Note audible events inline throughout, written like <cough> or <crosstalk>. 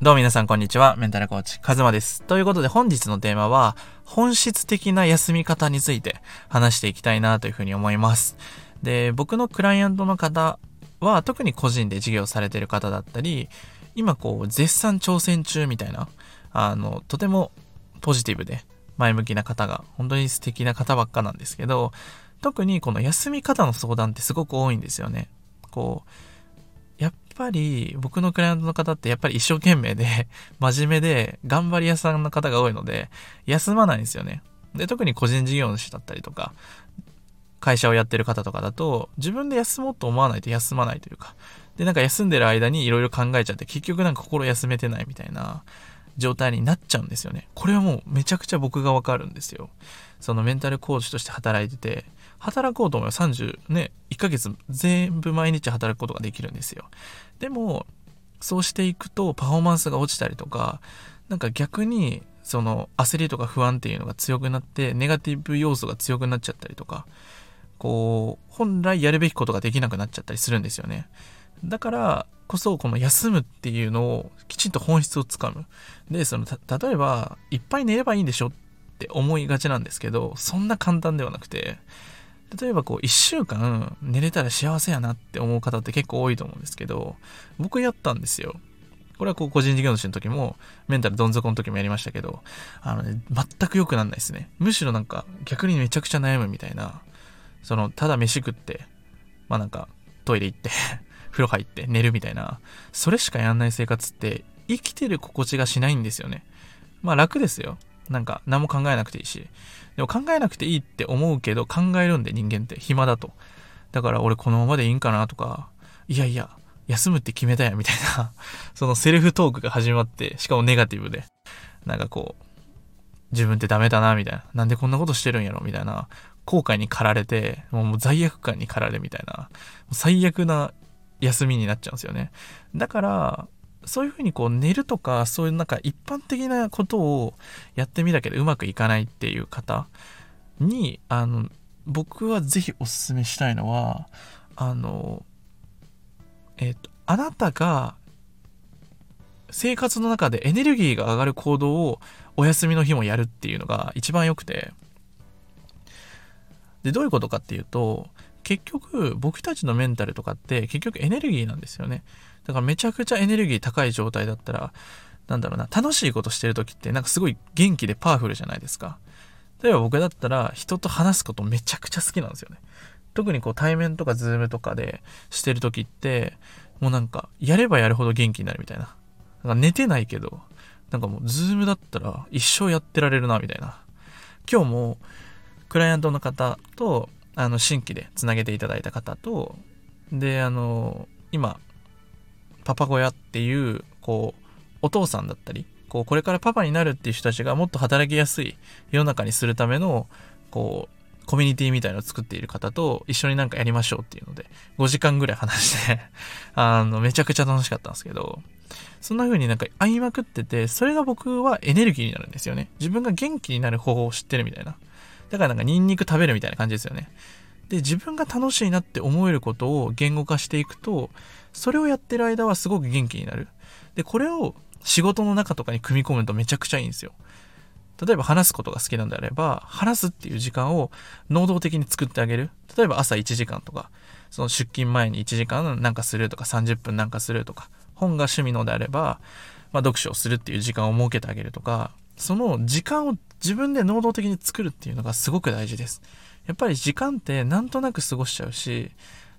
どうも皆さんこんにちは。メンタルコーチ、カズマです。ということで本日のテーマは、本質的な休み方について話していきたいなというふうに思います。で、僕のクライアントの方は、特に個人で事業されてる方だったり、今こう、絶賛挑戦中みたいな、あの、とてもポジティブで前向きな方が、本当に素敵な方ばっかなんですけど、特にこの休み方の相談ってすごく多いんですよね。こう、ぱり僕のクライアントの方ってやっぱり一生懸命で <laughs> 真面目で頑張り屋さんの方が多いので休まないんですよね。で特に個人事業主だったりとか会社をやってる方とかだと自分で休もうと思わないと休まないというかでなんか休んでる間にいろいろ考えちゃって結局なんか心休めてないみたいな状態になっちゃうんですよね。これはもうめちゃくちゃ僕がわかるんですよ。そのメンタルコーチとして働いてて働こうと思えば30ね1ヶ月全部毎日働くことができるんですよ。でもそうしていくとパフォーマンスが落ちたりとかなんか逆にその焦りとか不安っていうのが強くなってネガティブ要素が強くなっちゃったりとかこう本来やるべきことができなくなっちゃったりするんですよね。だからこそこの休むっていうのをきちんと本質をつかむ。でその例えばいっぱい寝ればいいんでしょって思いがちなんですけどそんな簡単ではなくて例えばこう1週間寝れたら幸せやなって思う方って結構多いと思うんですけど僕やったんですよ。これはこう個人事業主の時もメンタルどん底の時もやりましたけどあのね全く良くなんないですね。むしろなんか逆にめちゃくちゃ悩むみたいなそのただ飯食ってまあなんかトイレ行って <laughs> 風呂入って寝るみたいなそれしかやんない生活って生きてる心地がしないんですよね。まあ楽ですよ。なんか何も考えなくていいし。でも考えなくていいって思うけど考えるんで人間って暇だと。だから俺このままでいいんかなとか、いやいや、休むって決めたやみたいな、<laughs> そのセルフトークが始まって、しかもネガティブで、なんかこう、自分ってダメだなみたいな、なんでこんなことしてるんやろみたいな、後悔に駆られて、もう罪悪感に駆られみたいな、最悪な休みになっちゃうんですよね。だから、そういうふうにこう寝るとかそういうなんか一般的なことをやってみたけどうまくいかないっていう方にあの僕はぜひおすすめしたいのはあのえっ、とあなたが生活の中でエネルギーが上がる行動をお休みの日もやるっていうのが一番良くて。でどういうことかっていうと結局僕たちのメンタルとかって結局エネルギーなんですよね。だからめちゃくちゃエネルギー高い状態だったらなんだろうな楽しいことしてる時ってなんかすごい元気でパワフルじゃないですか。例えば僕だったら人と話すことめちゃくちゃ好きなんですよね。特にこう対面とかズームとかでしてる時ってもうなんかやればやるほど元気になるみたいな。なんか寝てないけどなんかもうズームだったら一生やってられるなみたいな。今日もクライアントの方とあの新規でつなげていただいた方とであの今パパ小屋っていうこうお父さんだったりこうこれからパパになるっていう人たちがもっと働きやすい世の中にするためのこうコミュニティみたいのを作っている方と一緒になんかやりましょうっていうので5時間ぐらい話して <laughs> あのめちゃくちゃ楽しかったんですけどそんな風になんか会いまくっててそれが僕はエネルギーになるんですよね。自分が元気になる方法を知ってるみたいな。だからなんかニンニク食べるみたいな感じですよね。で自分が楽しいなって思えることを言語化していくとそれをやってる間はすごく元気になる。でこれを仕事の中とかに組み込むとめちゃくちゃいいんですよ。例えば話すことが好きなんであれば話すっていう時間を能動的に作ってあげる。例えば朝1時間とかその出勤前に1時間なんかするとか30分なんかするとか本が趣味のであれば、まあ、読書をするっていう時間を設けてあげるとかその時間を自分で能動的に作るっていうのがすごく大事です。やっぱり時間ってなんとなく過ごしちゃうし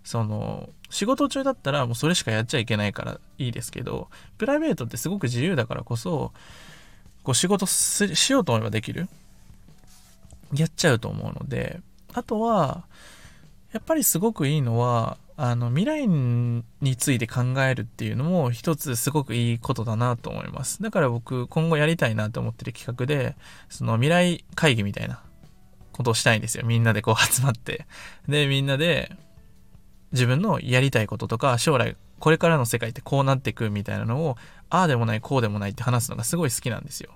その仕事中だったらもうそれしかやっちゃいけないからいいですけどプライベートってすごく自由だからこそこう仕事しようと思えばできる。やっちゃうと思うので。あとはやっぱりすごくいいのはあの未来について考えるっていうのも一つすごくいいことだなと思います。だから僕今後やりたいなと思ってる企画でその未来会議みたいなことをしたいんですよ。みんなでこう集まって。でみんなで自分のやりたいこととか将来これからの世界ってこうなっていくみたいなのをああでもないこうでもないって話すのがすごい好きなんですよ。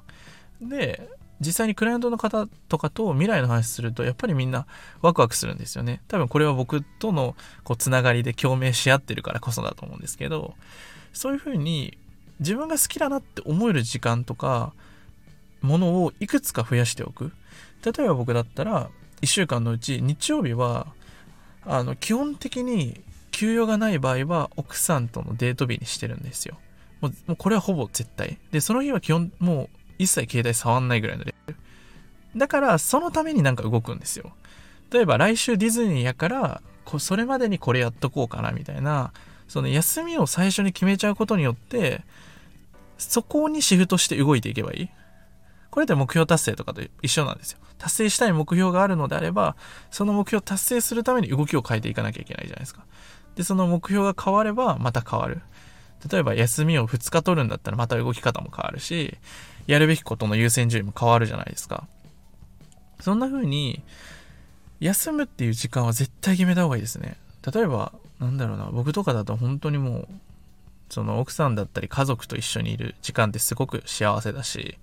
で実際にクライアントの方とかと未来の話するとやっぱりみんなワクワクするんですよね。多分これは僕とのこうつながりで共鳴し合ってるからこそだと思うんですけどそういうふうに自分が好きだなって思える時間とかものをいくつか増やしておく。例えば僕だったら1週間のうち日曜日はあの基本的に休養がない場合は奥さんとのデート日にしてるんですよ。もうこれはほぼ絶対。でその日は基本もう一切携帯触んないぐらいのレベル。だからそのためになんか動くんですよ。例えば来週ディズニーやからそれまでにこれやっとこうかなみたいなその休みを最初に決めちゃうことによってそこにシフトして動いていけばいい。これって目標達成とかと一緒なんですよ。達成したい目標があるのであればその目標を達成するために動きを変えていかなきゃいけないじゃないですか。でその目標が変わればまた変わる。例えば休みを2日取るんだったらまた動き方も変わるしやるべきことの優先順位も変わるじゃないですか。そんな風に休むっていう時間は絶対決めた方がいいですね。例えばなんだろうな僕とかだと本当にもうその奥さんだったり家族と一緒にいる時間ってすごく幸せだし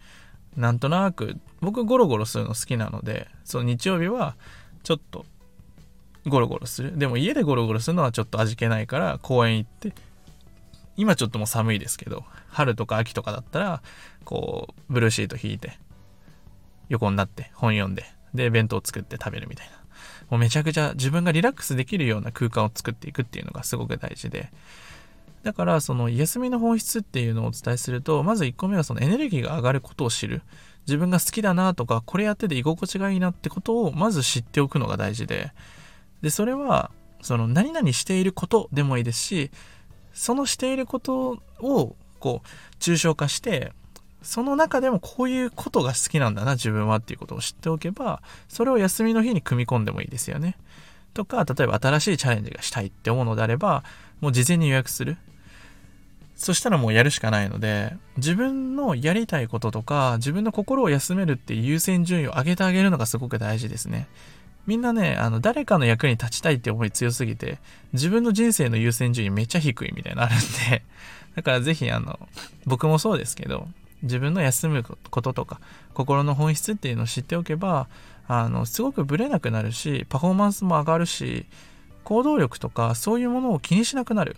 なんとなく僕ゴロゴロするの好きなのでその日曜日はちょっとゴロゴロする。でも家でゴロゴロするのはちょっと味気ないから公園行って今ちょっともう寒いですけど春とか秋とかだったらこうブルーシート引いて横になって本読んでで弁当作って食べるみたいな。もうめちゃくちゃ自分がリラックスできるような空間を作っていくっていうのがすごく大事で。だからその休みの本質っていうのをお伝えするとまず1個目はそのエネルギーが上がることを知る。自分が好きだなとかこれやってて居心地がいいなってことをまず知っておくのが大事で。でそれはその何々していることでもいいですしそのしていることをこう抽象化してその中でもこういうことが好きなんだな自分はっていうことを知っておけばそれを休みの日に組み込んでもいいですよね。とか例えば新しいチャレンジがしたいって思うのであればもう事前に予約する。そしたらもうやるしかないので自分のやりたいこととか自分の心を休めるっていう優先順位を上げてあげるのがすごく大事ですね。みんなね、あの、誰かの役に立ちたいって思い強すぎて、自分の人生の優先順位めっちゃ低いみたいなのあるんで、<laughs> だからぜひ、あの、僕もそうですけど、自分の休むこととか、心の本質っていうのを知っておけば、あの、すごくブレなくなるし、パフォーマンスも上がるし、行動力とか、そういうものを気にしなくなる。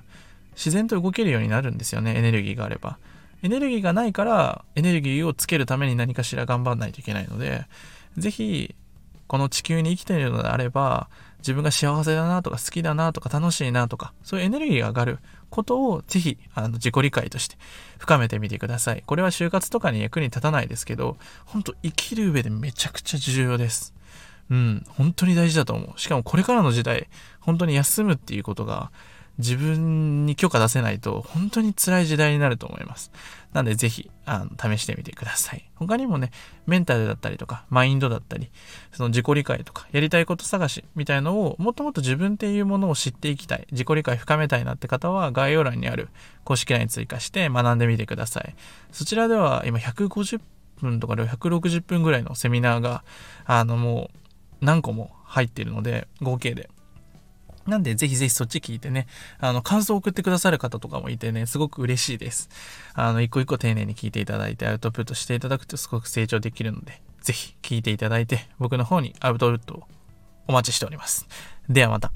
自然と動けるようになるんですよね、エネルギーがあれば。エネルギーがないから、エネルギーをつけるために何かしら頑張らないといけないので、ぜひ、この地球に生きているのであれば、自分が幸せだなとか好きだなとか楽しいなとか、そういうエネルギーが上がることをぜひ、あの、自己理解として深めてみてください。これは就活とかに役に立たないですけど、本当生きる上でめちゃくちゃ重要です。うん、本当に大事だと思う。しかもこれからの時代、本当に休むっていうことが自分に許可出せないと本当に辛い時代になると思います。なんでぜひ、あの、試してみてください。他にもね、メンタルだったりとか、マインドだったり、その自己理解とか、やりたいこと探しみたいのを、もっともっと自分っていうものを知っていきたい、自己理解深めたいなって方は、概要欄にある公式 LINE に追加して学んでみてください。そちらでは今150分とかで160分ぐらいのセミナーが、あの、もう何個も入っているので、合計で。なんで、ぜひぜひそっち聞いてね、あの、感想を送ってくださる方とかもいてね、すごく嬉しいです。あの、一個一個丁寧に聞いていただいて、アウトプットしていただくとすごく成長できるので、ぜひ聞いていただいて、僕の方にアウトプットをお待ちしております。ではまた。